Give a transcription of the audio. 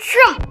Trump.